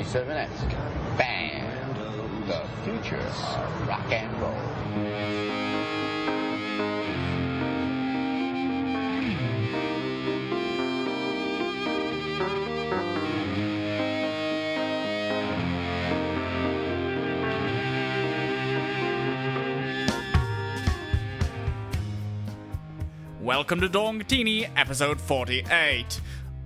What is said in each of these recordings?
97-esque band, the future of rock and roll. Welcome to Dongtini, episode 48.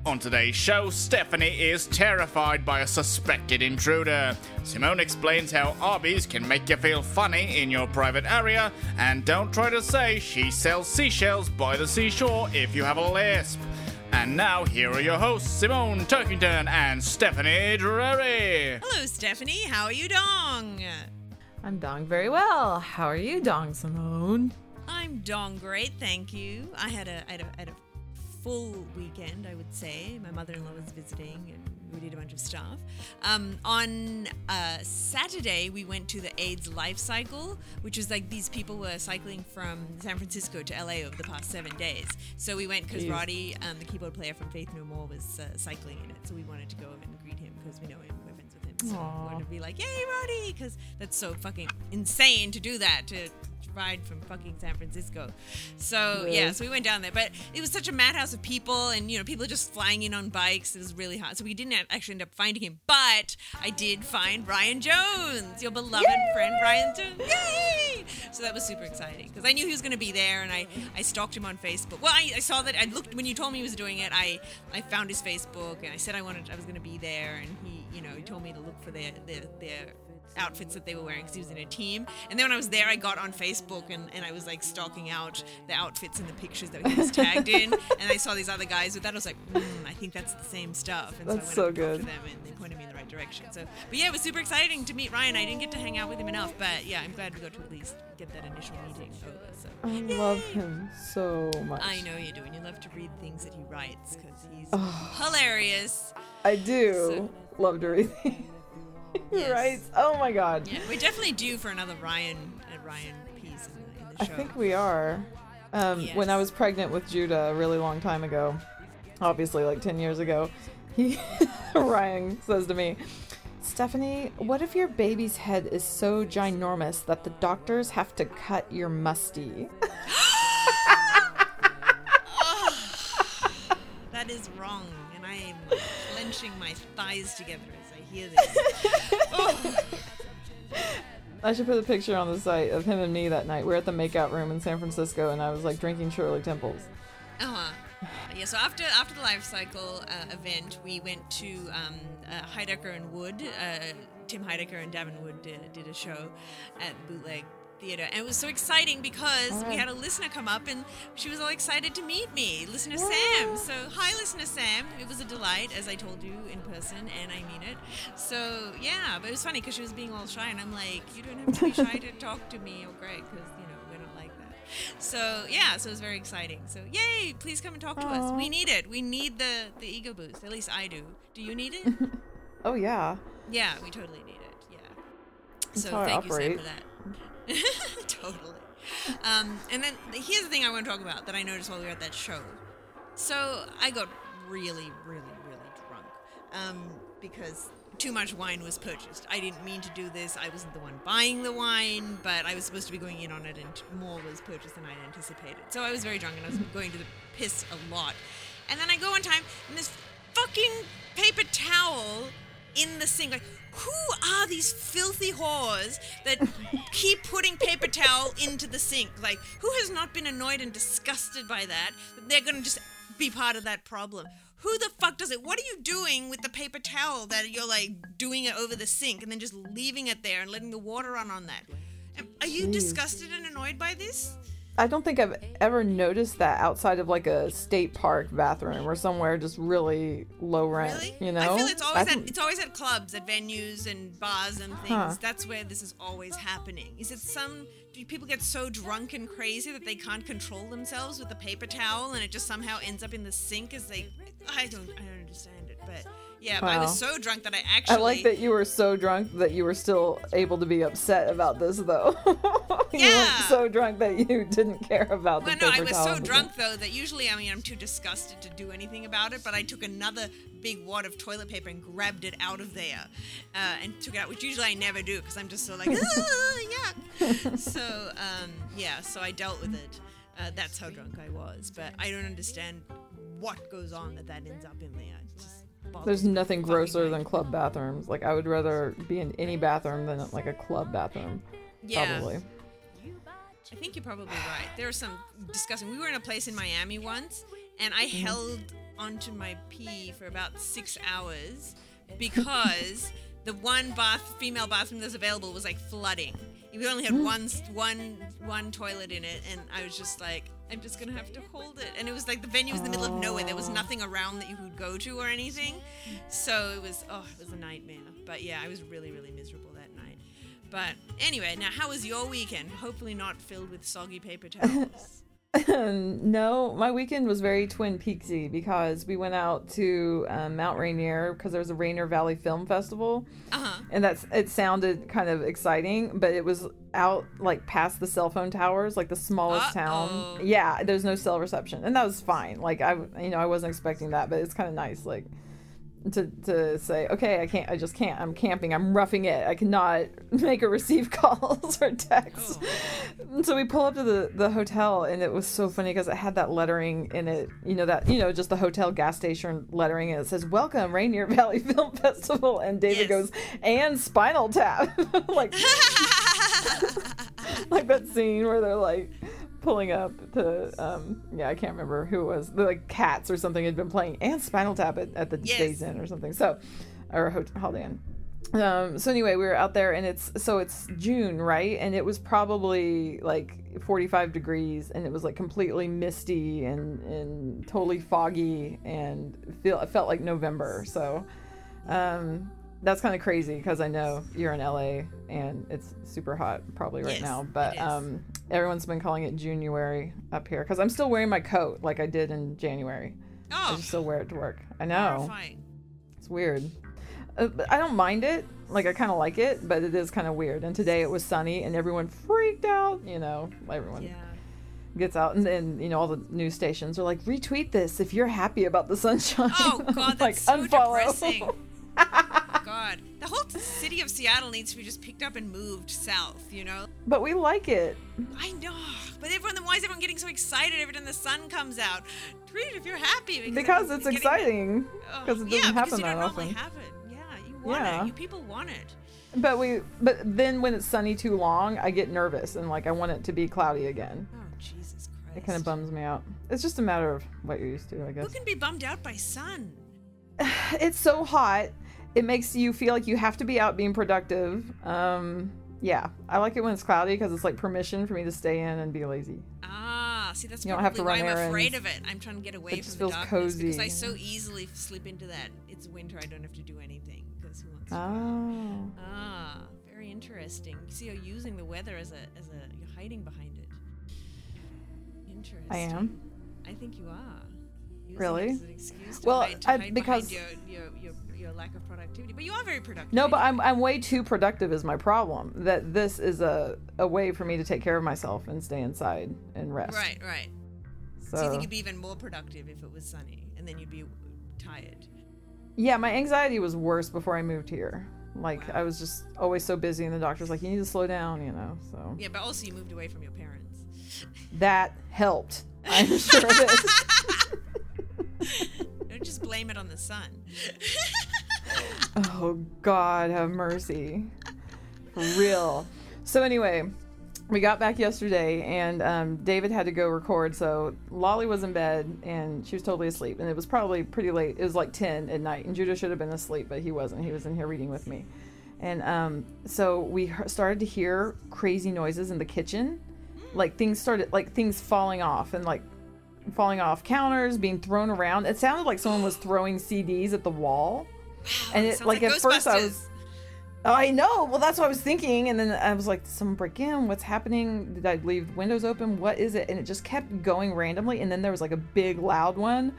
On today's show, Stephanie is terrified by a suspected intruder. Simone explains how Arby's can make you feel funny in your private area, and don't try to say she sells seashells by the seashore if you have a lisp. And now, here are your hosts, Simone Turkington and Stephanie Drury. Hello, Stephanie. How are you, Dong? I'm Dong very well. How are you, Dong Simone? I'm Dong great, thank you. I had a, I had a, I had a full weekend, I would say. My mother-in-law was visiting, and we did a bunch of stuff. Um, on uh, Saturday, we went to the AIDS Life Cycle, which was like these people were cycling from San Francisco to LA over the past seven days. So we went because Roddy, um, the keyboard player from Faith No More, was uh, cycling in it. So we wanted to go and greet him because we know him, we're friends with him. So Aw. we wanted to be like, "Yay, Roddy!" Because that's so fucking insane to do that to ride from fucking San Francisco. So yeah, so we went down there, but it was such a madhouse of people, and you know, people just flying in on bikes. It was really hot, so we didn't actually end up finding him. But I did find Ryan Jones, your beloved friend Ryan Jones. Yay! So that was super exciting because I knew he was going to be there, and I I stalked him on Facebook. Well, I, I saw that I looked when you told me he was doing it. I I found his Facebook, and I said I wanted I was going to be there, and he you know he told me to look for their their their outfits that they were wearing because he was in a team. And then when I was there, I got on Facebook and, and I was like stalking out the outfits and the pictures that he was tagged in. And I saw these other guys with that. I was like, mm, I think that's the same stuff. And That's so I so went up good. to them and they pointed me in the right direction. So, but yeah, it was super exciting to meet Ryan. I didn't get to hang out with him enough, but yeah, I'm glad we got to at least get that initial meeting over. So. I love him so much. I know you do, and you love to read things that he writes because he's hilarious. I do love to read. Yes. right? Oh my god. Yeah, we're definitely do for another Ryan uh, Ryan piece in the, in the I think we are. Um, When I was pregnant with Judah a really long time ago, obviously like 10 years ago, he Ryan says to me, Stephanie, what if your baby's head is so ginormous that the doctors have to cut your musty? my thighs together as I hear this. oh, I should put a picture on the site of him and me that night. We're at the makeout room in San Francisco, and I was like drinking Shirley Temples. uh-huh. Yeah, so after after the life cycle uh, event, we went to um, uh, Heidecker and Wood. Uh, Tim Heidecker and Davin Wood did, did a show at Bootleg Theater, and it was so exciting because we Oh. had a listener come up and she was all excited to meet me, listener Sam. So hi, listener Sam. It was a delight, as I told you in person, and I mean it. So yeah, but it was funny because she was being all shy, and I'm like, you don't have to be shy to talk to me oh, or Greg because you know we're not like that. So yeah, so it was very exciting. So yay! Please come and talk to us. We need it. We need the the ego boost. At least I do. Do you need it? Oh, yeah. yeah, we totally need it. Yeah. That's So thank you, Sam, for that. totally. Um, and then here's the thing I want to talk about that I noticed while we were at that show. So I got really, really, really drunk um, because too much wine was purchased. I didn't mean to do this. I wasn't the one buying the wine, but I was supposed to be going in on it, and more was purchased than I anticipated. So I was very drunk, and I was going to the piss a lot. And then I go one time, in the sink. Like, who are these filthy whores that keep putting paper towel into the sink? Like, who has not been annoyed and disgusted by that? That they're gonna just be part of that problem. Who the fuck does it? What are you doing with the paper towel that you're like doing it over the sink and then just leaving it there and letting the water run on that? Are you Jeez. disgusted and annoyed by this? I don't think I've ever noticed that outside of like a state park bathroom or somewhere just really low rent. Really? You know, I feel it's always at it's always at clubs, at venues and bars and things. Huh. That's where this is always happening. Is it some do people get so drunk and crazy that they can't control themselves with the paper towel and it just somehow ends up in the sink as they I don't I don't understand it, but Yeah, but I was so drunk that I actually. I like that you were so drunk that you were still able to be upset about this, though. you Yeah. weren't so drunk that you didn't care about Well, the no, paper I was so drunk though that usually, I mean, I'm too disgusted to do anything about it. But I took another big wad of toilet paper and grabbed it out of there, uh, and took it out, which usually I never do because I'm just so like, "Ah, yuck. so um, yeah, so I dealt with it. Uh, that's how drunk I was. But I don't understand what goes on that that ends up in there. Just There's nothing grosser than club bathrooms. Like I would rather be in any bathroom than like a club bathroom. yeah. Probably. I think you're probably right. There was some discussing. We were in a place in Miami once, and I Mm-hmm. held onto my pee for about six hours because the one bath, female bathroom that's available was like flooding. We only had one, s- one, one toilet in it, and I was just like, I'm just gonna have to hold it. And it was like the venue was in the middle of nowhere. There was nothing around that you could go to or anything. So it was, oh, it was a nightmare. But yeah, I was really, really miserable that night. But anyway, now how was your weekend? Hopefully not filled with soggy paper towels. no, my weekend was very Twin Peaksy because we went out to um, Mount Rainier because there was a Rainier Valley Film Festival, Uh huh. and that's it sounded kind of exciting, but it was out like past the cell phone towers, like the smallest Uh-oh. town. Yeah, there's no cell reception, and that was fine. Like I, you know, I wasn't expecting that, but it's kind of nice, like to to say, okay, I can't, I just can't. I'm camping. I'm roughing it. I cannot make or receive calls or texts. And so we pull up to the the hotel, and it was so funny because it had that lettering in it. You know that you know just the hotel gas station lettering, and it says "Welcome Rainier Valley Film Festival." And David Yes. goes, "And Spinal Tap," like like that scene where they're like pulling up to um yeah i can't remember who it was the like cats or something had been playing and spinal tap at, at the Yes. days inn or something so or holiday inn um so anyway we were out there and it's so it's june right and it was probably like 45 degrees and it was like completely misty and and totally foggy and feel it felt like november so um that's kind of crazy because I know you're in LA and it's super hot probably right Yes, now. But um, everyone's been calling it January up here because I'm still wearing my coat like I did in January. I Oh, just still wear it to work. I know horrifying. it's weird. Uh, I don't mind it. Like I kind of like it, but it is kind of weird. And today it was sunny and everyone freaked out. You know, everyone Yeah. gets out and then you know all the news stations are like retweet this if you're happy about the sunshine. Oh God, that's like so unfollow. depressing. God, the whole city of Seattle needs to be just picked up and moved south. You know. but we like it. I know, but everyone. Then why is everyone getting so excited every time the sun comes out? Tweet it if you're happy because it's getting- exciting Oh, because it doesn't yeah, happen because you that often have it. Yeah, you want Yeah. it. You people want it. but we but then when it's sunny too long i get nervous and like i want it to be cloudy again Oh Jesus Christ! it kind of bums me out it's just a matter of what you're used to i guess. Who can be bummed out by sun? it's so hot it makes you feel like you have to be out being productive um yeah i like it when it's cloudy because it's like permission for me to stay in and be lazy Ah, see, that's You don't have to why I'm afraid of it. I'm trying to get away It from just the feels darkness because I so easily slip into that. It's winter. I don't have to do anything because who wants? to? oh Ah, very interesting. You see, you're using the weather as a as a you're hiding behind it. Interesting. i am I think you are. Using Really? It as an excuse to Well, to I- hide because- your, your your your lack of productivity, but you are very productive. no but i'm i'm way too productive is my problem that this is a a way for me to take care of myself and stay inside and rest Right, right. so, So you think you'd be even more productive if it was sunny, and then you'd be tired. Yeah, my anxiety was worse before I moved here. Like I was just always so busy, and the doctor's like, "You need to slow down," you know. So Yeah, but also you moved away from your parents. that helped. I'm sure it is. Just blame it on the sun. Oh God, have mercy. For real. So anyway, we got back yesterday, and um, David had to go record. So Lolly was in bed, and she was totally asleep, and it was probably pretty late. It was like ten at night, and Judah should have been asleep, but he wasn't. He was in here reading with me, and um, so we started to hear crazy noises in the kitchen, like things started, like things falling off, and like falling off counters, being thrown around. It sounded like someone was throwing CDs at the wall. And it, like, like at first I was, oh, I know. Well, that's what I was thinking, and then I was like, "Did someone break in? What's happening? Did I leave windows open? What is it?" And it just kept going randomly, and then there was like a big loud one,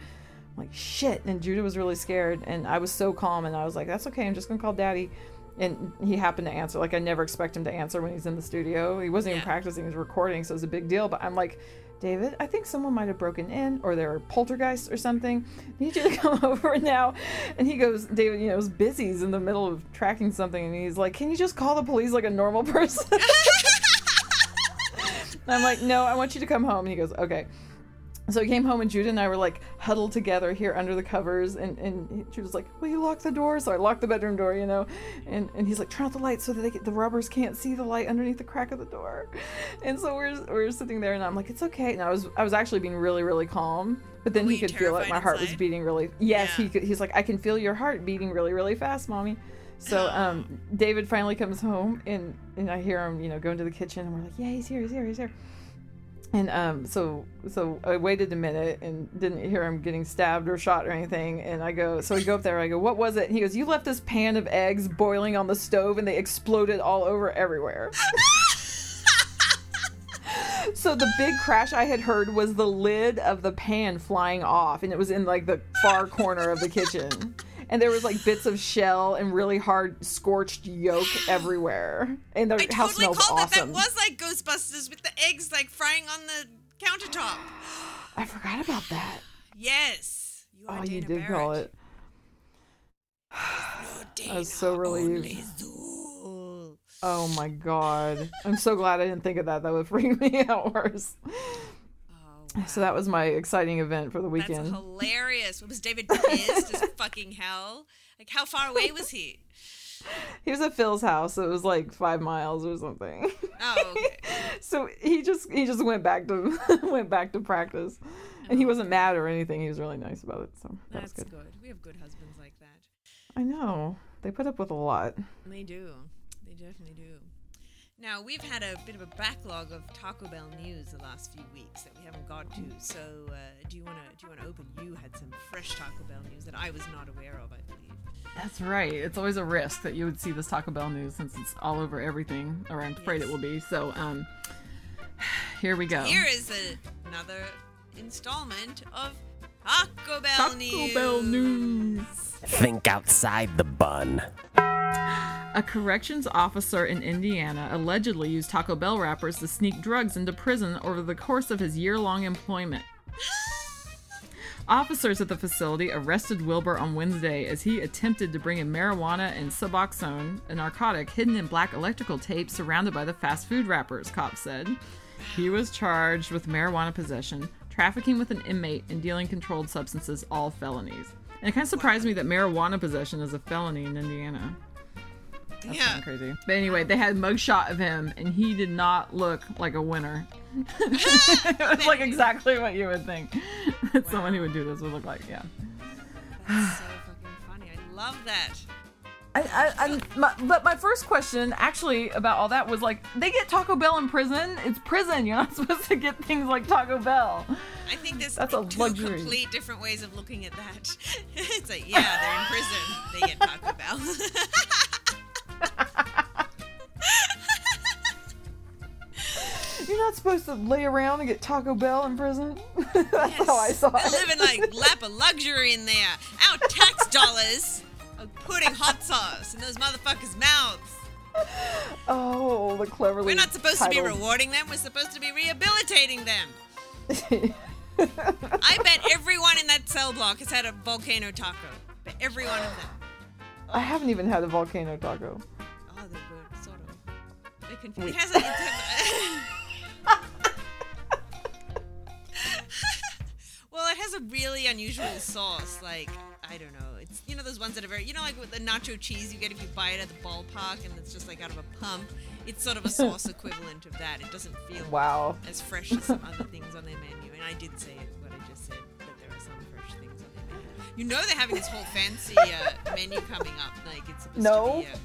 I'm like shit. And judah was really scared. And i was so calm. And i was like that's okay. I'm just gonna call daddy. And he happened to answer. Like i never expect him to answer when he's in the studio. He wasn't even practicing. Was recording. So it was a big deal. But i'm like david i think someone might have broken in or there were poltergeists or something. Need you to come over now. And he goes david you know was busy. He's in the middle of tracking something. And he's like can you just call the police like a normal person? I'm like no i want you to come home. And he goes okay so he came home and Judah and I were like huddled together here under the covers and, and was like, Will you lock the door? So I locked the bedroom door, you know, and, and he's like, turn out the light so that can, the rubbers can't see the light underneath the crack of the door. And so we're we're sitting there and I'm like, It's okay. And I was I was actually being really, really calm. But then Were he could feel it. My heart was beating really Yes, Yeah. he could he's like, I can feel your heart beating really, really fast, mommy. So um, David finally comes home and, and I hear him, you know, go into the kitchen and we're like, Yeah, he's here, he's here, he's here. And um, so so I waited a minute and didn't hear him getting stabbed or shot or anything. And I go, so I go up there. I go, what was it? And he goes, you left this pan of eggs boiling on the stove, and they exploded all over everywhere. so the big crash I had heard was the lid of the pan flying off, and it was in like the far corner of the kitchen. And there was like bits of shell and really hard scorched yolk everywhere. And the I house totally smells called awesome. it. That was like Ghostbusters with the eggs like frying on the countertop. I forgot about that. Yes. You are Oh, you did call it. I was so relieved. Oh my god. I'm so glad I didn't think of that. That would freak me out worse. Oh, So that was my exciting event for the weekend. That's hilarious. What was David pissed as fucking hell? Like, how far away was he? He was at Phil's house. It was like five miles or something. Oh, okay. so he just he just went back to went back to practice, and he oh, wasn't mad or anything. He was really nice about it. So that was That's good. good. We have good husbands like that. I know they put up with a lot. They do. They definitely do. Now we've had a bit of a backlog of Taco Bell news the last few weeks that we haven't got to. So, uh, do you want to do you want to open? You had some fresh Taco Bell news that I was not aware of. I believe. That's right. It's always a risk that you would see this Taco Bell news since it's all over everything, or I'm afraid it will be. So um, here we go. Here is a, another installment of Taco Bell Taco news. Bell news. Think outside the bun. A corrections officer in Indiana allegedly used Taco Bell wrappers to sneak drugs into prison over the course of his year long employment. Officers at the facility arrested Wilbur on Wednesday as he attempted to bring in marijuana and Suboxone, a narcotic hidden in black electrical tape surrounded by the fast food wrappers, cops said. He was charged with marijuana possession, trafficking with an inmate, and dealing controlled substances, all felonies. And it kind of surprised me that marijuana possession is a felony in Indiana. That's Yeah. crazy. But anyway, they had a mugshot of him, and he did not look like a winner. it was like exactly what you would think that someone who would do this would look like. Yeah. That's so fucking funny. I love that. I, I, I, my, but my first question, actually, about all that was like, they get Taco Bell in prison. It's prison. You're not supposed to get things like Taco Bell. I think there's That's a two luxury. complete different ways of looking at that. it's like, yeah, they're in prison. They get Taco Bell. Supposed to lay around and get Taco Bell in prison. That's how I saw They're it. living like lap of luxury in there. Our tax dollars are putting hot sauce in those motherfuckers' mouths. Oh, the cleverly. We're not supposed to be rewarding them. We're supposed to be rehabilitating them. I bet everyone in that cell block has had a volcano taco. Bet every one of them. I haven't even had a volcano taco. Oh, they're good, sort of. They confuse. It has a. well, it has a really unusual sauce. Like I don't know. It's you know those ones that are very you know like with the nacho cheese you get if you buy it at the ballpark and it's just like out of a pump. It's sort of a sauce equivalent of that. It doesn't feel Wow. as fresh as some other things on their menu. And I did say it, what I just said, that there are some fresh things on their menu. You know they're having this whole fancy uh, menu coming up. Like it's supposed No. to be. Uh,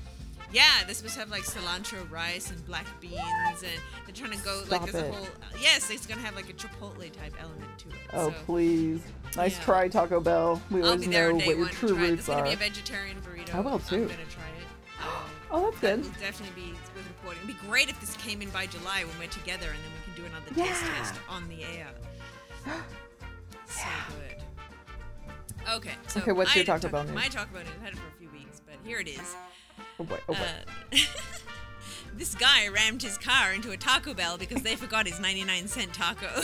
yeah, they're supposed to have like cilantro rice and black beans, and they're trying to go like Stop there's it. a whole. Yes, it's gonna have like a chipotle type element to it. Oh, so please. Nice Yeah. try, Taco Bell. We I'll always know what your true roots It's gonna be a vegetarian burrito. I will, too. I'm gonna try it. Oh, that's that good. will definitely be worth reporting. It'd be great if this came in by July when we're together, and then we can do another taste test on the air. So good. Okay. So Okay, what's your Taco Bell news? My Taco Bell news. I had it for a few weeks, but here it is. Oh boy. Oh boy. Uh, this guy rammed his car into a Taco Bell because they forgot his 99 cent taco.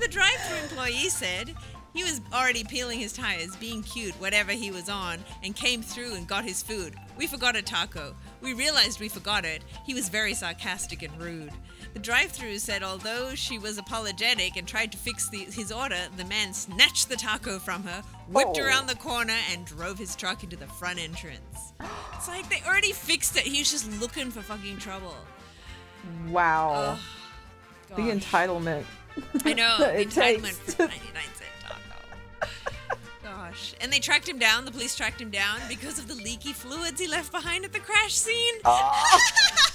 the drive thru employee said he was already peeling his tires, being cute, whatever he was on, and came through and got his food. We forgot a taco. We realized we forgot it. He was very sarcastic and rude. The drive thru said although she was apologetic and tried to fix the, his order, the man snatched the taco from her, whipped Oh. around the corner, and drove his truck into the front entrance. It's like they already fixed it. He was just looking for fucking trouble. wow. the entitlement. I know. the it entitlement takes. for 99 cent taco. Gosh. And they tracked him down. The police tracked him down because of the leaky fluids he left behind at the crash scene. Oh.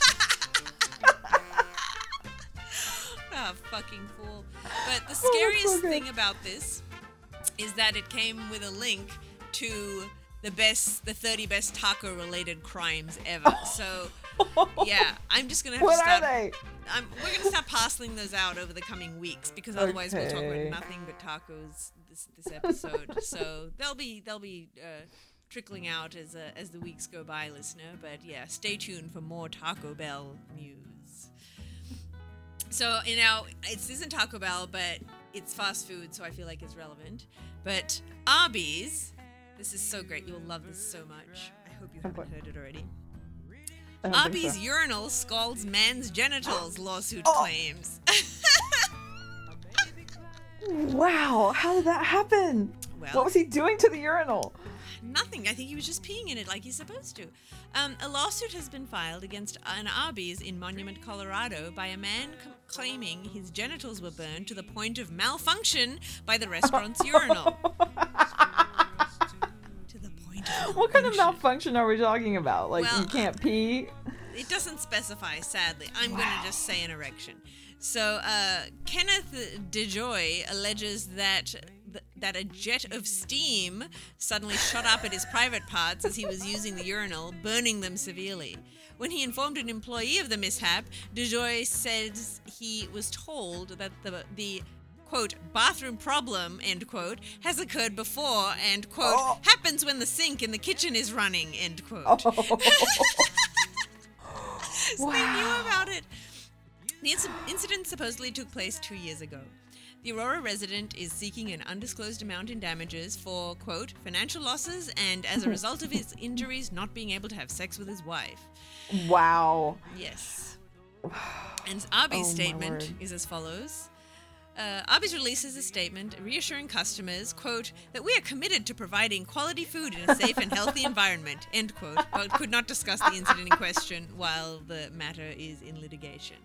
Ah, fucking fool. But the Oh, so scariest thing about this is that it came with a link to the best, the 30 best taco related crimes ever. So, yeah, I'm just gonna have What to are start. they? I'm, we're gonna start parceling those out over the coming weeks because otherwise we'll talk about nothing but tacos this this episode. so they'll be they'll be uh, trickling out as uh, as the weeks go by, listener. But yeah, stay tuned for more Taco Bell news. So you know, it isn't Taco Bell, but it's fast food, so I feel like it's relevant. But Arby's, this is so great. You'll love this so much. I hope you haven't heard it already. Arby's so. urinal scalds man's genitals, lawsuit Oh. claims. Wow, how did that happen? Well- what was he doing to the urinal? Nothing. I think he was just peeing in it like he's supposed to. Um, a lawsuit has been filed against an Arby's in Monument, Colorado, by a man c- claiming his genitals were burned to the point of malfunction by the restaurant's urinal. to the point What kind of malfunction. are we talking about? Like Well, you can't pee? It doesn't specify, sadly. I'm going to just say an erection. So, uh, Kenneth DeJoy alleges that th- that a jet of steam suddenly shot up at his private parts as he was using the urinal, burning them severely. When he informed an employee of the mishap, DeJoy says he was told that the the quote bathroom problem end quote has occurred before and quote Oh. happens when the sink in the kitchen is running end quote. So they knew about it. The inc- incident supposedly took place two years ago. The Aurora resident is seeking an undisclosed amount in damages for, quote, financial losses and as a result of his injuries, not being able to have sex with his wife. Wow. Yes. And Arby's Oh, statement is as follows. Uh, Arby's releases a statement reassuring customers, quote, that we are committed to providing quality food in a safe and healthy environment, end quote, but could not discuss the incident in question while the matter is in litigation.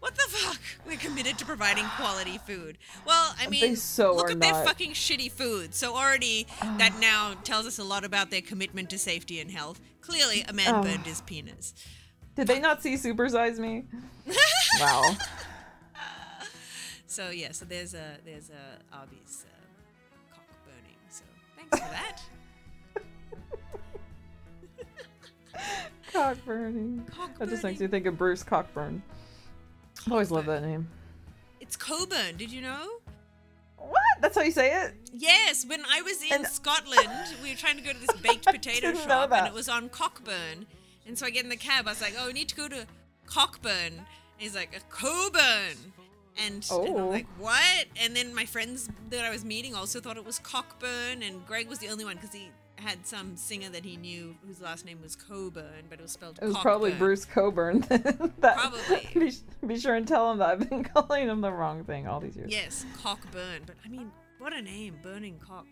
What the fuck? We're committed to providing quality food. Well, I mean, so look at their fucking shitty food. So already that now tells us a lot about their commitment to safety and health. Clearly, a man Oh. burned his penis. Did they not see Supersize Me? wow. So yeah, so there's a there's a Arby's uh, cock burning. So thanks for that. Cockburning. Cock burning. That just makes burning. me think of Bruce Cockburn. I always love that name. It's Coburn. Did you know? What? That's how you say it? Yes, when I was in And- Scotland, we were trying to go to this baked potato shop, and it was on Cockburn. And so I get in the cab. I was like, "Oh, we need to go to Cockburn." And he's like, "A Coburn." And, and I'm Oh. like, what? And then my friends that I was meeting also thought it was Cockburn, and Greg was the only one because he had some singer that he knew whose last name was Coburn, but it was spelled It was probably Bruce Coburn. that, Probably. Be, be sure and tell him that I've been calling him the wrong thing all these years. Yes, Cockburn. But I mean, what a name, Burning Cock.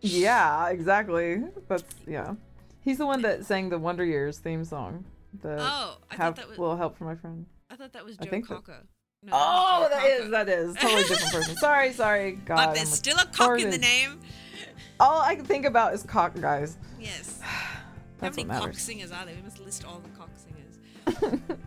Yeah, exactly. That's yeah. He's the one that sang the Wonder Years theme song. The Oh, I thought have that was- little help from my friend. I thought that was Joe think that- Cocker. No, Oh, that is that is totally different person. Sorry, sorry. God, But I'm there's still a cock in the name. All I can think about is cock guys. Yes. How many cock singers are there? We must list all the cock singers.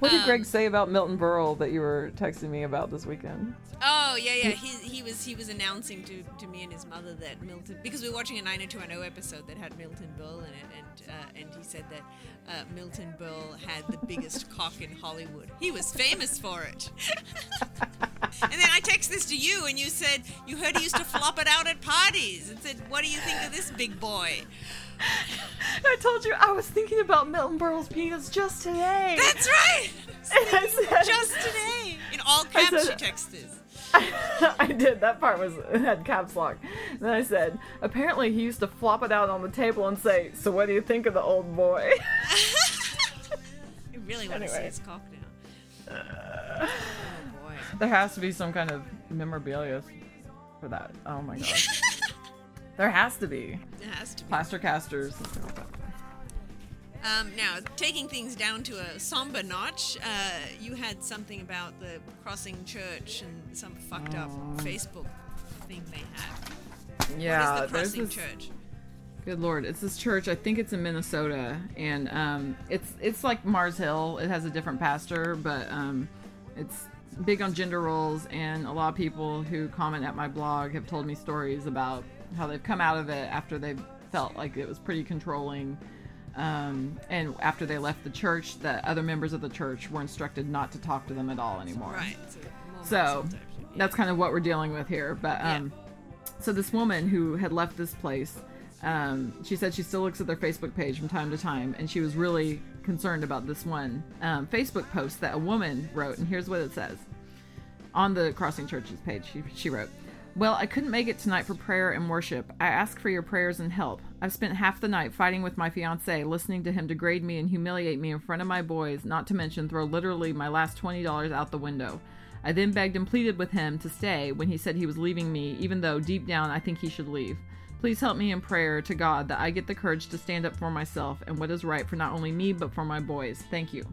What did Um, Greg say about Milton Berle that you were texting me about this weekend? Oh yeah, yeah. He, he was he was announcing to, to me and his mother that Milton because we were watching a 90210 episode that had Milton Berle in it, and uh, and he said that uh, Milton Berle had the biggest cock in Hollywood. He was famous for it. and then I texted this to you, and you said you heard he used to flop it out at parties, and said, "What do you think of this big boy?" I told you I was thinking about Milton Berle's penis just today. That's right. Said, Just today, in all caps, she said- texted. I did. That part was had caps lock. And then I said, apparently he used to flop it out on the table and say, "So what do you think of the old boy?" I really want to see his cock now. Oh boy. there has to be some kind of memorabilia for that. Oh my god. there has to be It has to be. plaster casters. Something like that. Um, now, taking things down to a somber notch, uh, you had something about the Crossing Church and some fucked up Facebook thing they had. Yeah, what is the Crossing this. Church? Good lord, it's this church. I think it's in Minnesota, and um, it's it's like Mars Hill. It has a different pastor, but um, it's big on gender roles. And a lot of people who comment at my blog have told me stories about how they've come out of it after they felt like it was pretty controlling. Um, and after they left the church, the other members of the church were instructed not to talk to them at all anymore. Right. So, more So Muslim type shit. that's kind of what we're dealing with here. But Yeah. um, so this woman who had left this place, um, she said she still looks at their Facebook page from time to time, and she was really concerned about this one um, Facebook post that a woman wrote. And here's what it says on the Crossing Churches page. She, she wrote. Well, I couldn't make it tonight for prayer and worship. I ask for your prayers and help. I've spent half the night fighting with my fiance, listening to him degrade me and humiliate me in front of my boys, not to mention throw literally my last $20 out the window. I then begged and pleaded with him to stay when he said he was leaving me, even though deep down I think he should leave. Please help me in prayer to God that I get the courage to stand up for myself and what is right for not only me but for my boys. Thank you.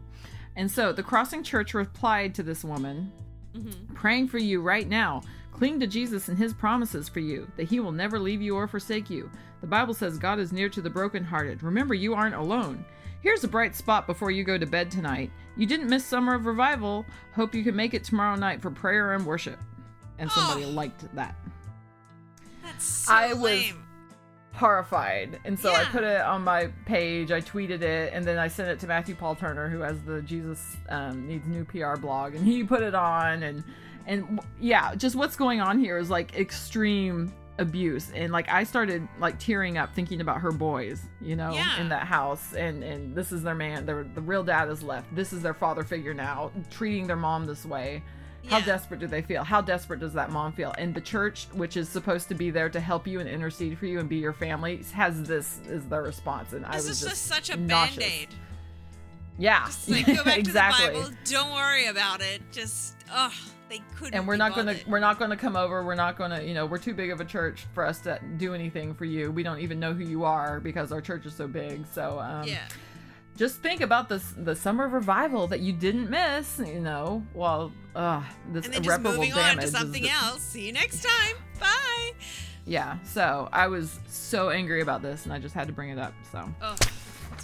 And so the Crossing Church replied to this woman, Mm-hmm. praying for you right now. Cling to Jesus and his promises for you, that he will never leave you or forsake you. The Bible says God is near to the brokenhearted. Remember, you aren't alone. Here's a bright spot before you go to bed tonight. You didn't miss Summer of Revival. Hope you can make it tomorrow night for prayer and worship. And somebody Oh. liked that. That's so I was- lame. Horrified. And so I put it on my page, I tweeted it, and then I sent it to Matthew Paul Turner, who has the Jesus um, Needs New PR blog, and he put it on. And, and yeah, just what's going on here is like extreme abuse and like i started like tearing up thinking about her boys you know Yeah. in that house and and this is their man their the real dad is left this is their father figure now treating their mom this way how Yeah. desperate do they feel how desperate does that mom feel and the church which is supposed to be there to help you and intercede for you and be your family has this is their response and i This was is just just such a nauseous. band-aid. yeah Just like go back exactly to the Bible. Don't worry about it. Just ugh, they couldn't. and we're not going to we're not going to come over we're not going to you know we're too big of a church for us to do anything for you we don't even know who you are because our church is so big so um Yeah. Just think about this the summer of revival that you didn't miss you know well uh this And then just irreparable moving on to something the- else. See you next time. Bye. yeah so i was so angry about this and i just had to bring it up so Oh,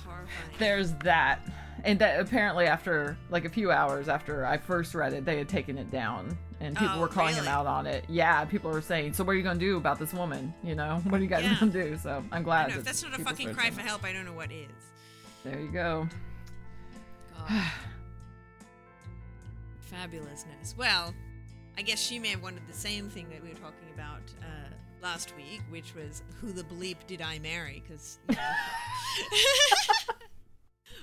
horrifying. there's that and that apparently after like a few hours after i first read it they had taken it down and people Oh, were calling him out on it yeah people were saying so what are you gonna do about this woman you know what are you guys Yeah. gonna do so i'm glad know, that if that's not a fucking cry for help, I don't know what is. There you go Fabulousness. Well, I guess she may have wanted the same thing that we were talking about uh, last week, which was who the bleep did I marry? Because. You know.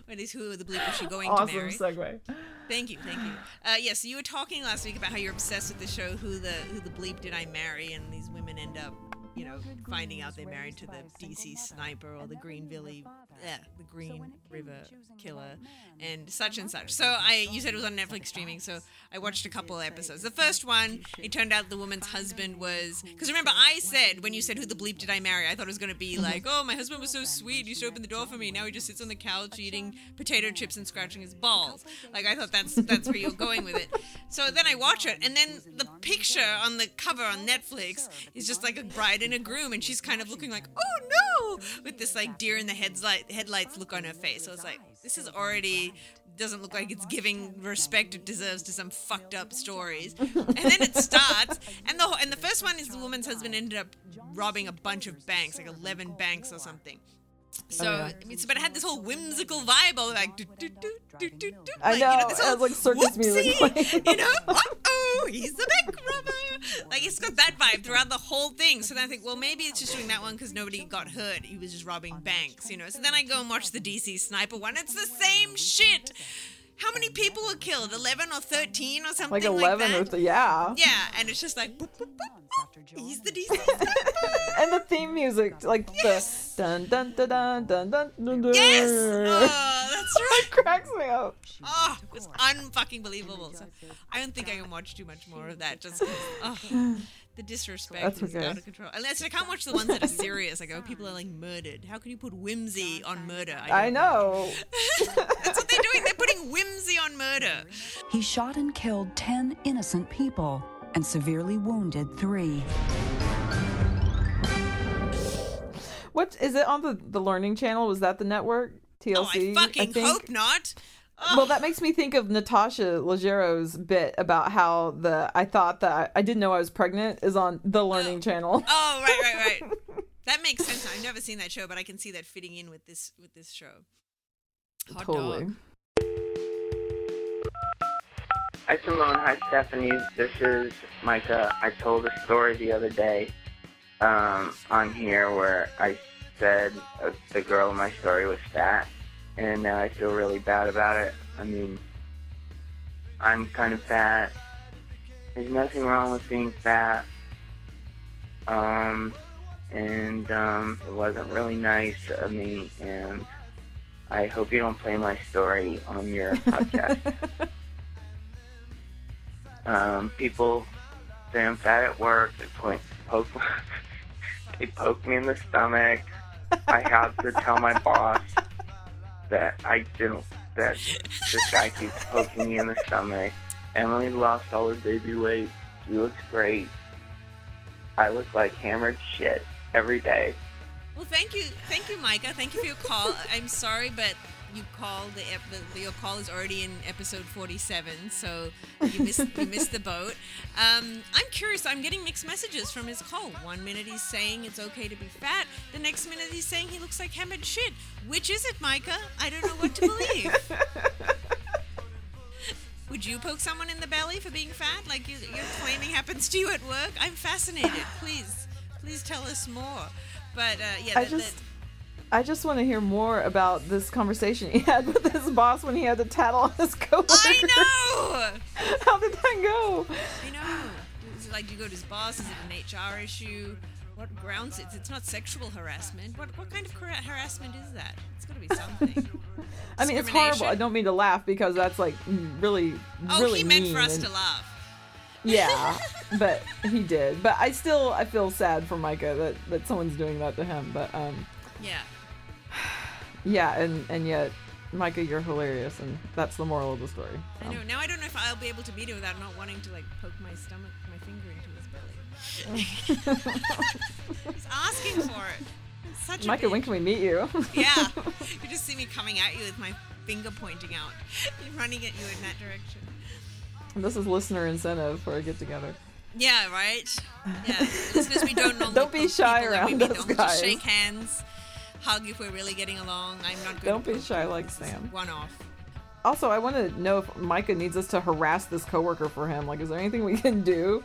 Or at least who the bleep was she going to marry? awesome segue Thank you, thank you. Uh, yes, so you were talking last week about how you're obsessed with the show Who the Who the Bleep Did I Marry, and these women end up, you know, finding out they're married to the DC sniper or the Green Valley, yeah, the Green River Killer, and such and such. So I, you said it was on Netflix streaming, so I watched a couple of episodes. The first one, it turned out the woman's husband was, because remember I said when you said Who the Bleep Did I Marry, I thought it was going to be like, oh, my husband was so sweet, he used to open the door for me. Now he just sits on the couch eating potato chips and scratching his balls. Like I thought that's that's where you're going with it. So then I watch it, and then the picture on the cover on Netflix is just like a bride and a groom, and she's kind of looking like, oh no, with this like deer in the headlight headlights look on her face. So it's like this is already doesn't look like it's giving respect it deserves to some fucked up stories. and then it starts, and the and the first one is the woman's husband ended up robbing a bunch of banks, like eleven banks or something. So, Oh, yeah. I mean, so, but it had this whole whimsical vibe, all like, do, do, do, do, do, do, I like, you know, know, this it whole like, circus music whoopsie, you know, oh, he's the bank robber. Like it's got that vibe throughout the whole thing. So then I think, well, maybe it's just doing that one because nobody got hurt. He was just robbing banks, you know. So then I go and watch the DC Sniper one. It's the same shit. How many people were killed? Eleven or thirteen or something Like like, eleven that? or th- yeah. yeah, and it's just like, boop, boop, boop, boop. he's the DC And the theme music, like Yes. the dun dun dun dun dun dun dun. dun. yes, oh, that's right. It cracks me up. Oh, it was unfucking believable. So I don't think I can watch too much more of that. Just 'cause, oh, the disrespect That's is okay. out of control. Unless I can't watch the ones that are serious. Like, oh, people are like murdered. How can you put whimsy on murder? I don't know. That's what they're doing. They're putting whimsy on murder. He shot and killed 10 innocent people and severely wounded three. What is it on the the Learning Channel? Was that the network? TLC. Oh, I fucking think? hope not. Oh, Well, that makes me think of Natasha Leggero's bit about how the I thought that I, I didn't know I was pregnant is on the Learning Channel. oh, right, right, right. that makes sense. I've never seen that show, but I can see that fitting in with this with this show. Hot totally. dog. Hi Simone, hi Stephanie. This is Micah. I told a story the other day um, on here where I said uh, the girl in my story was fat, and now I feel really bad about it. I mean, I'm kind of fat. There's nothing wrong with being fat. Um, and um, it wasn't really nice of me, and I hope you don't play my story on your podcast. Um, people say I'm fat at work. They point, poke, they poke me in the stomach. I have to tell my boss that I didn't. That this guy keeps poking me in the stomach. Emily lost all her baby weight. She looks great. I look like hammered shit every day. Well, thank you, thank you, Micah. Thank you for your call. I'm sorry, but you called the, ep- the your call is already in episode 47, so you missed you missed the boat. Um, I'm curious. I'm getting mixed messages from his call. One minute he's saying it's okay to be fat. The next minute he's saying he looks like hammered shit. Which is it, Micah? I don't know what to believe. Would you poke someone in the belly for being fat, like you, you're claiming happens to you at work? I'm fascinated. Please, please tell us more. But uh, yeah, I the- the- just I just want to hear more about this conversation he had with his boss when he had to tattle on his coworker. I know. How did that go? I know. Is it like, you go to his boss? Is it an HR issue? What grounds it? It's not sexual harassment. What what kind of har- harassment is that? It's got to be something. I mean, it's horrible. I don't mean to laugh because that's like really, Oh, really he meant mean for us and- to laugh. Yeah, but he did. But I still, I feel sad for Micah that that someone's doing that to him. But um, Yeah. Yeah, and and yet, Micah, you're hilarious, and that's the moral of the story. I know. Now I don't know if I'll be able to meet it without not wanting to like poke my stomach, my finger into his belly. He's asking for it. Such Micah, when can we meet you? Yeah. You just see me coming at you with my finger pointing out, running at you in that direction. this is listener incentive for a get together. Yeah, right. Yeah, listeners, we don't normally Don't be shy people when we around us, them. Just shake hands, hug if we're really getting along. I'm not going Don't be shy like Sam. One off. Also, I want to know if Micah needs us to harass this coworker for him. Like, is there anything we can do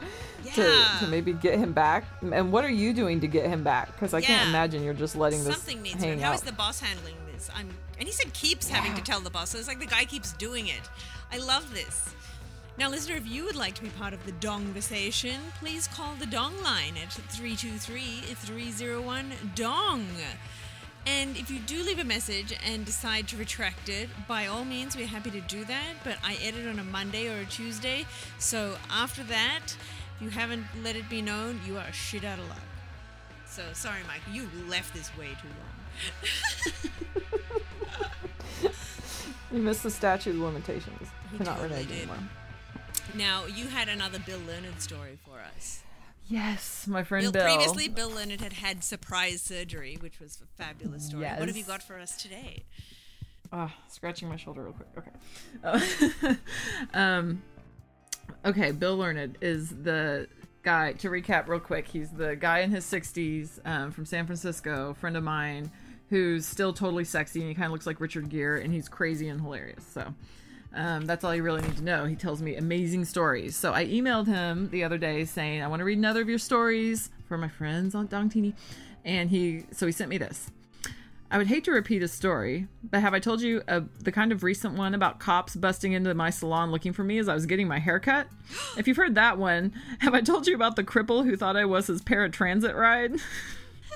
to, Yeah. to maybe get him back? And what are you doing to get him back? Because I can't imagine you're just letting this Something needs to. hang. Out. is the boss handling this? I'm. And he said keeps having to tell the boss. So it's like the guy keeps doing it. I love this. Now, listener, if you would like to be part of the Dongversation, please call the Dong line at 323-301-DONG. And if you do leave a message and decide to retract it, by all means, we're happy to do that. But I edit on a Monday or a Tuesday. So after that, if you haven't let it be known, you are shit out of luck. So sorry, Mike, you left this way too long. You missed the statute of limitations. He Cannot totally renege anymore. Now, you had another Bill Leonard story for us. Yes, my friend Bill, Bill. Previously, Bill Leonard had had surprise surgery, which was a fabulous story. What have you got for us today? Ah, scratching my shoulder real quick. Okay. Uh, um, okay, Bill Leonard is the guy. To recap real quick, he's the guy in his 60s um, from San Francisco, friend of mine, who's still totally sexy and he kind of looks like Richard Gere and he's crazy and hilarious. So. Um, that's all you really need to know. He tells me amazing stories. So I emailed him the other day saying I want to read another of your stories for my friends on Dongtini, and he so he sent me this. I would hate to repeat a story, but have I told you uh, the kind of recent one about cops busting into my salon looking for me as I was getting my hair cut? If you've heard that one, have I told you about the cripple who thought I was his paratransit ride?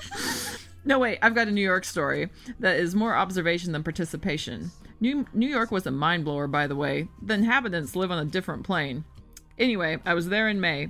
no, wait, I've got a New York story that is more observation than participation. New, New York was a mind blower, by the way. The inhabitants live on a different plane. Anyway, I was there in May,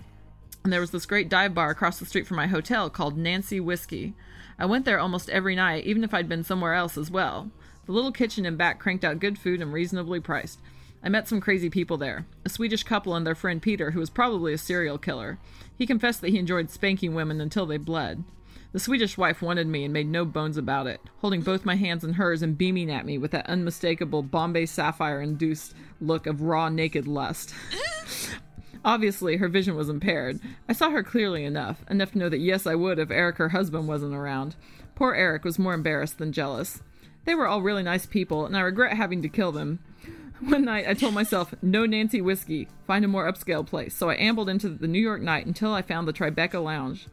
and there was this great dive bar across the street from my hotel called Nancy Whiskey. I went there almost every night, even if I'd been somewhere else as well. The little kitchen and back cranked out good food and reasonably priced. I met some crazy people there. A Swedish couple and their friend Peter, who was probably a serial killer. He confessed that he enjoyed spanking women until they bled. The Swedish wife wanted me and made no bones about it, holding both my hands in hers and beaming at me with that unmistakable Bombay sapphire induced look of raw naked lust. Obviously, her vision was impaired. I saw her clearly enough, enough to know that yes, I would if Eric, her husband, wasn't around. Poor Eric was more embarrassed than jealous. They were all really nice people, and I regret having to kill them. One night, I told myself, no Nancy whiskey, find a more upscale place, so I ambled into the New York night until I found the Tribeca Lounge.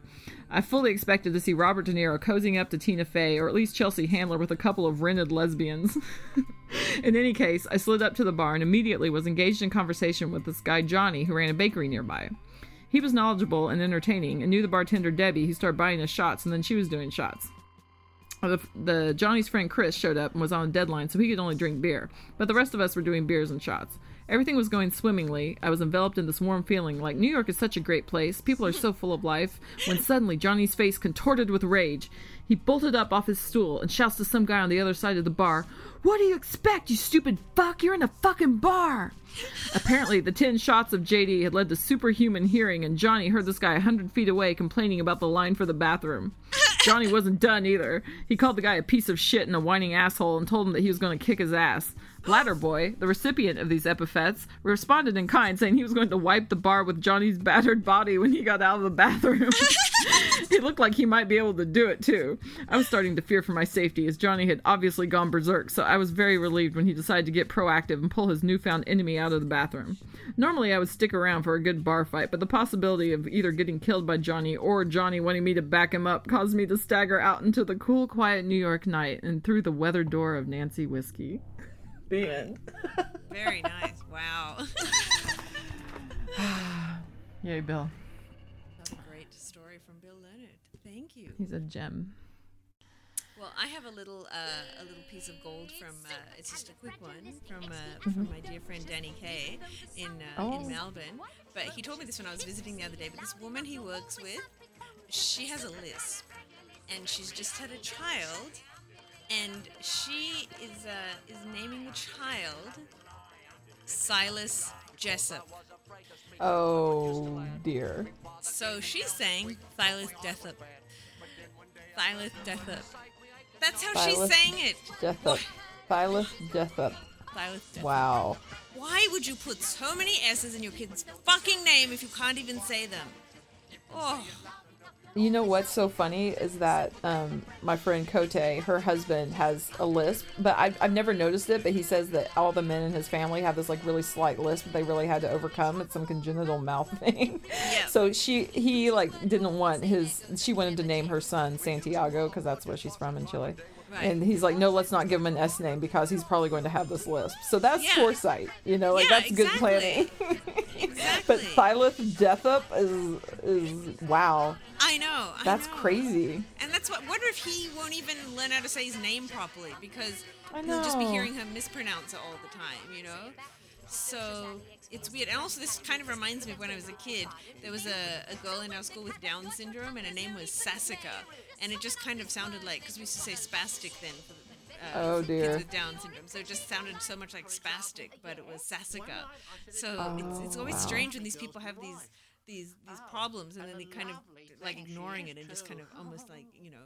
I fully expected to see Robert De Niro cozying up to Tina Fey, or at least Chelsea Handler with a couple of rented lesbians. in any case, I slid up to the bar and immediately was engaged in conversation with this guy Johnny, who ran a bakery nearby. He was knowledgeable and entertaining, and knew the bartender Debbie, who started buying us shots, and then she was doing shots. The, the Johnny's friend Chris showed up and was on a deadline, so he could only drink beer. But the rest of us were doing beers and shots. Everything was going swimmingly. I was enveloped in this warm feeling like New York is such a great place. People are so full of life. When suddenly Johnny's face contorted with rage. He bolted up off his stool and shouts to some guy on the other side of the bar, What do you expect, you stupid fuck? You're in a fucking bar! Apparently, the 10 shots of JD had led to superhuman hearing, and Johnny heard this guy a 100 feet away complaining about the line for the bathroom. Johnny wasn't done either. He called the guy a piece of shit and a whining asshole and told him that he was going to kick his ass. Bladderboy, the recipient of these epithets, responded in kind, saying he was going to wipe the bar with Johnny's battered body when he got out of the bathroom. he looked like he might be able to do it too. I was starting to fear for my safety as Johnny had obviously gone berserk, so I was very relieved when he decided to get proactive and pull his newfound enemy out of the bathroom. Normally, I would stick around for a good bar fight, but the possibility of either getting killed by Johnny or Johnny wanting me to back him up caused me to stagger out into the cool, quiet New York night and through the weather door of Nancy Whiskey. The end. Very nice. Wow. Yay, Bill. That's a great story from Bill Leonard. Thank you. He's a gem. Well, I have a little uh, a little piece of gold from uh, it's just a quick one from uh, from my dear friend Danny Kay in uh, Oh. in Melbourne. But he told me this when I was visiting the other day. But this woman he works with, she has a lisp, and she's just had a child, and she is uh, is naming the child Silas Jessup. Oh dear. So she's saying Silas Jessup. Silas Jessup. That's how she's Silas saying it. Jessup. Silas Jessup. Silas Jessup. Wow. Why would you put so many S's in your kid's fucking name if you can't even say them? Oh, You know what's so funny is that um, my friend Kote, her husband, has a lisp, but I've, I've never noticed it. But he says that all the men in his family have this like really slight lisp that they really had to overcome. It's some congenital mouth thing. Yeah. So she, he like didn't want his. She wanted to name her son Santiago because that's where she's from in Chile. Right. And he's like, no, let's not give him an S name because he's probably going to have this lisp. So that's Yeah. foresight, you know, like Yeah, that's good planning. exactly. exactly. but Silas Jessup is is wow, I know. I that's know. crazy. And that's what. Wonder if he won't even learn how to say his name properly because he'll just be hearing her mispronounce it all the time. You know. So it's weird. And also, this kind of reminds me of when I was a kid. There was a, a girl in our school with Down syndrome, and her name was Sassica. And it just kind of sounded like, because we used to say spastic then for, the, uh, Oh, dear. kids with Down syndrome. So it just sounded so much like spastic, but it was Sassica. So it's, it's always Oh, wow. strange when these people have these these these problems and then they kind of like ignoring it and just kind of almost like you know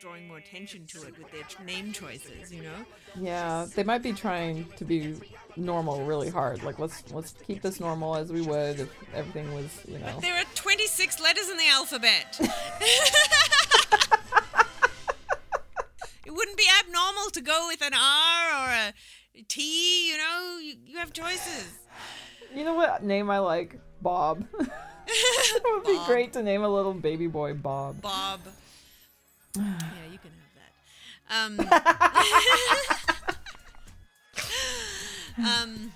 drawing more attention to it with their name choices you know Yeah, they might be trying to be normal really hard. Like let's let's keep this normal as we would if everything was, you know. there are 26 letters in the alphabet it wouldn't be abnormal to go with an r or a t you know you, you have choices You know what name I like? Bob. it would be great to name a little baby boy Bob. bob yeah you can have that um um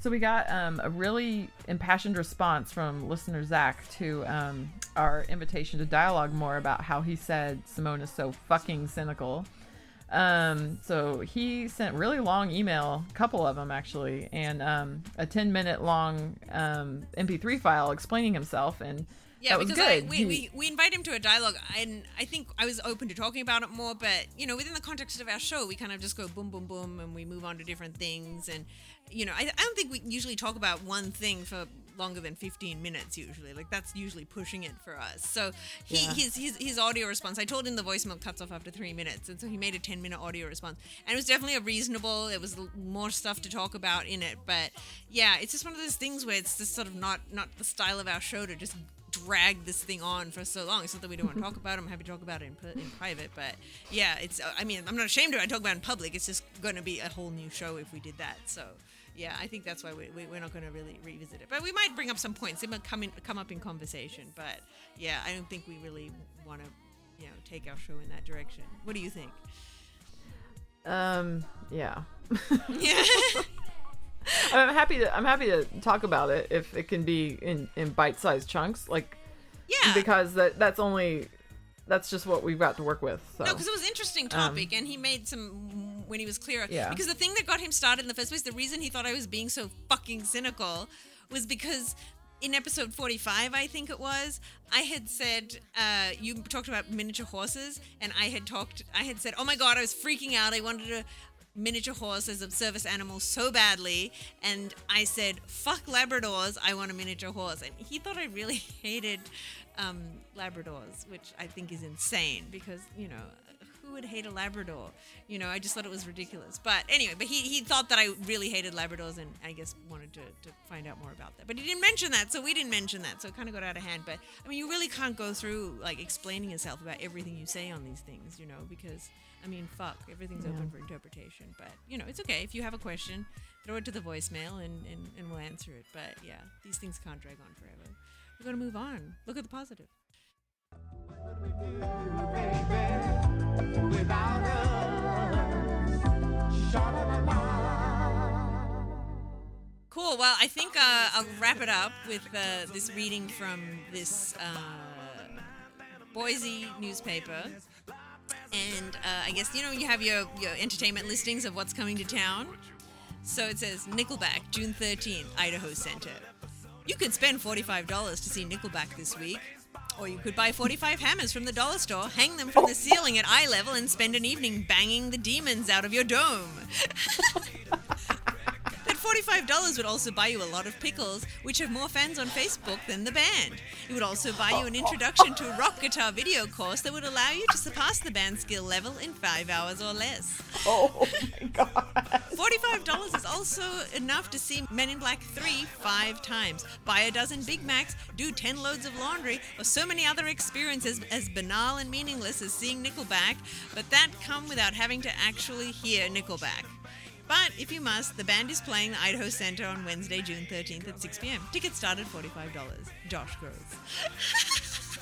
So we got um, a really impassioned response from listener Zach to um, our invitation to dialogue more about how he said Simone is so fucking cynical. Um, so he sent really long email, a couple of them actually, and um, a 10 minute long um, MP3 file explaining himself, and Yeah, that was because good. I, we, we, we invite him to a dialogue, and I think I was open to talking about it more, but, you know, within the context of our show, we kind of just go boom, boom, boom, and we move on to different things. And, you know, I, I don't think we usually talk about one thing for longer than 15 minutes usually like that's usually pushing it for us so he Yeah. his, his his audio response i told him the voicemail cuts off after three minutes and so he made a 10 minute audio response and it was definitely a reasonable it was more stuff to talk about in it but yeah it's just one of those things where it's just sort of not not the style of our show to just drag this thing on for so long. It's not that we don't want to talk about it. I'm happy to talk about it in, in private, but yeah, it's. uh, I mean, I'm not ashamed of it. I talk about it in public. It's just going to be a whole new show if we did that. So yeah, I think that's why we, we, we're not going to really revisit it. But we might bring up some points. They might come in, come up in conversation. But yeah, I don't think we really want to, you know, take our show in that direction. What do you think? um, yeah. Yeah. I'm happy to I'm happy to talk about it if it can be in in bite-sized chunks, like yeah. because that that's only that's just what we've got to work with. So No, because it was an interesting topic, and he made some when he was clear. Yeah. Because the thing that got him started in the first place, the reason he thought I was being so fucking cynical, was because in episode 45, I think it was, I had said uh, you talked about miniature horses, and I had talked, I had said, oh my god, I was freaking out. I wanted a miniature horses as service animals so badly, and I said, fuck Labradors, I want a miniature horse, and he thought I really hated um, Labradors, which I think is insane because you know who would hate a Labrador? You know, I just thought it was ridiculous. But anyway, but he, he thought that I really hated Labradors and I guess wanted to, to find out more about that. But he didn't mention that, so we didn't mention that, so it kind of got out of hand. But I mean, you really can't go through like explaining yourself about everything you say on these things, you know, because I mean, fuck, everything's open for interpretation. But you know, it's okay if you have a question, throw it to the voicemail and, and, and we'll answer it. But yeah, these things can't drag on forever. We're gonna move on. Look at the positive. Cool. Well, I think uh, I'll wrap it up with uh, this reading from this uh, Boise newspaper. And uh, I guess, you know, you have your, your entertainment listings of what's coming to town. So it says Nickelback, June 13th, Idaho Center. You could spend $45 to see Nickelback this week. Or you could buy 45 hammers from the dollar store, hang them from the ceiling at eye level, and spend an evening banging the demons out of your dome. That $45 would also buy you a lot of pickles, which have more fans on Facebook than the band. It would also buy you an introduction to a rock guitar video course that would allow you to surpass the band's skill level in five hours or less. oh, oh my god. $45 is also enough to see Men in Black 3 five times, buy a dozen Big Macs, do 10 loads of laundry, or so many other experiences as banal and meaningless as seeing Nickelback, but that come without having to actually hear Nickelback. But if you must, the band is playing the Idaho Center on Wednesday, June 13th at 6 p.m. Tickets start at $45. Josh Gross.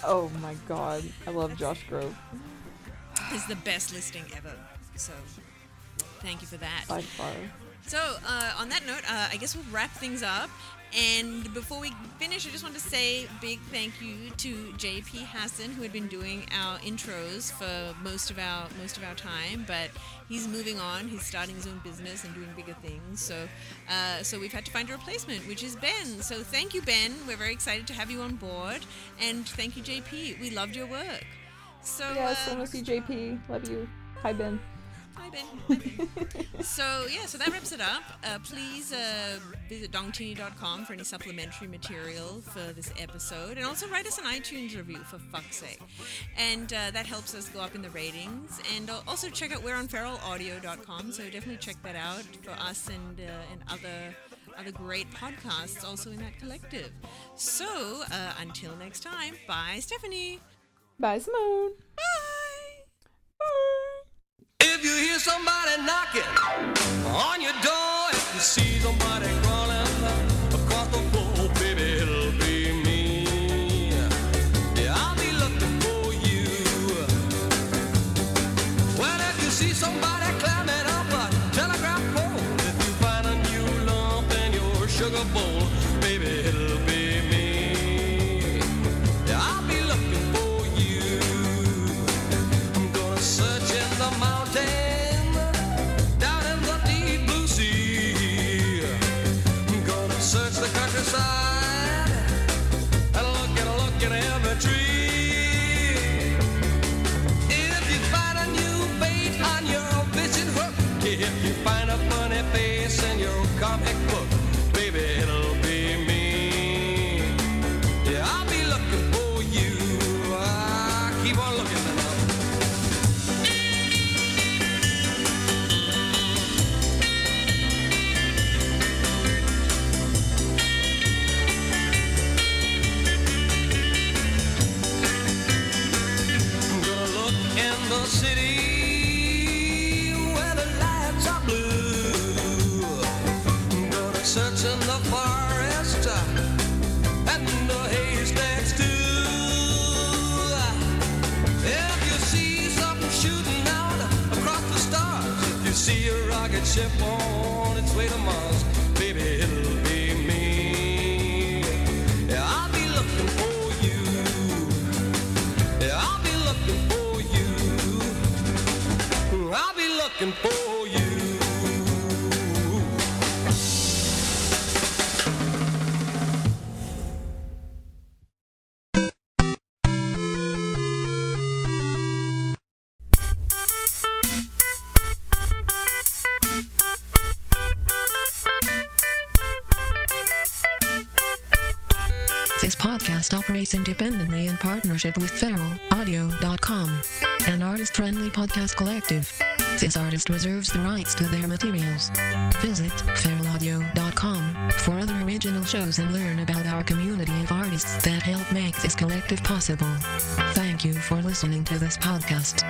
Oh my god. I love Josh Gross is the best listing ever. So, thank you for that. by far. So, uh, on that note, uh, I guess we'll wrap things up. And before we finish, I just want to say a big thank you to JP Hassan, who had been doing our intros for most of our most of our time, but he's moving on. He's starting his own business and doing bigger things. So, uh, so we've had to find a replacement, which is Ben. So, thank you, Ben. We're very excited to have you on board, and thank you, JP. We loved your work. So, Yes, I uh, want to see JP. Love you. Hi Ben. Hi, Ben. So, yeah, so that wraps it up. Uh, please uh, visit dongtini.com for any supplementary material for this episode. And also write us an iTunes review, for fuck's sake. And uh, that helps us go up in the ratings. And uh, also check out we're on feralaudio.com. So definitely check that out for us and, uh, and other other great podcasts also in that collective. So, uh, until next time, bye, Stephanie. Bye, Simone. Bye. On your door, you see somebody crawling I'm gonna search in the forest uh, and the haystacks too. If you see something shooting out across the stars, if you see a rocket ship on its way to Mars, baby, it'll be me. Yeah, I'll be looking for you. Yeah, I'll be looking for you. I'll be looking for partnership with feralaudio.com, an artist-friendly podcast collective. This artist reserves the rights to their materials. Visit feralaudio.com for other original shows and learn about our community of artists that help make this collective possible. Thank you for listening to this podcast.